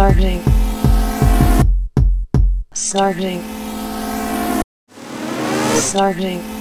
starting starting starting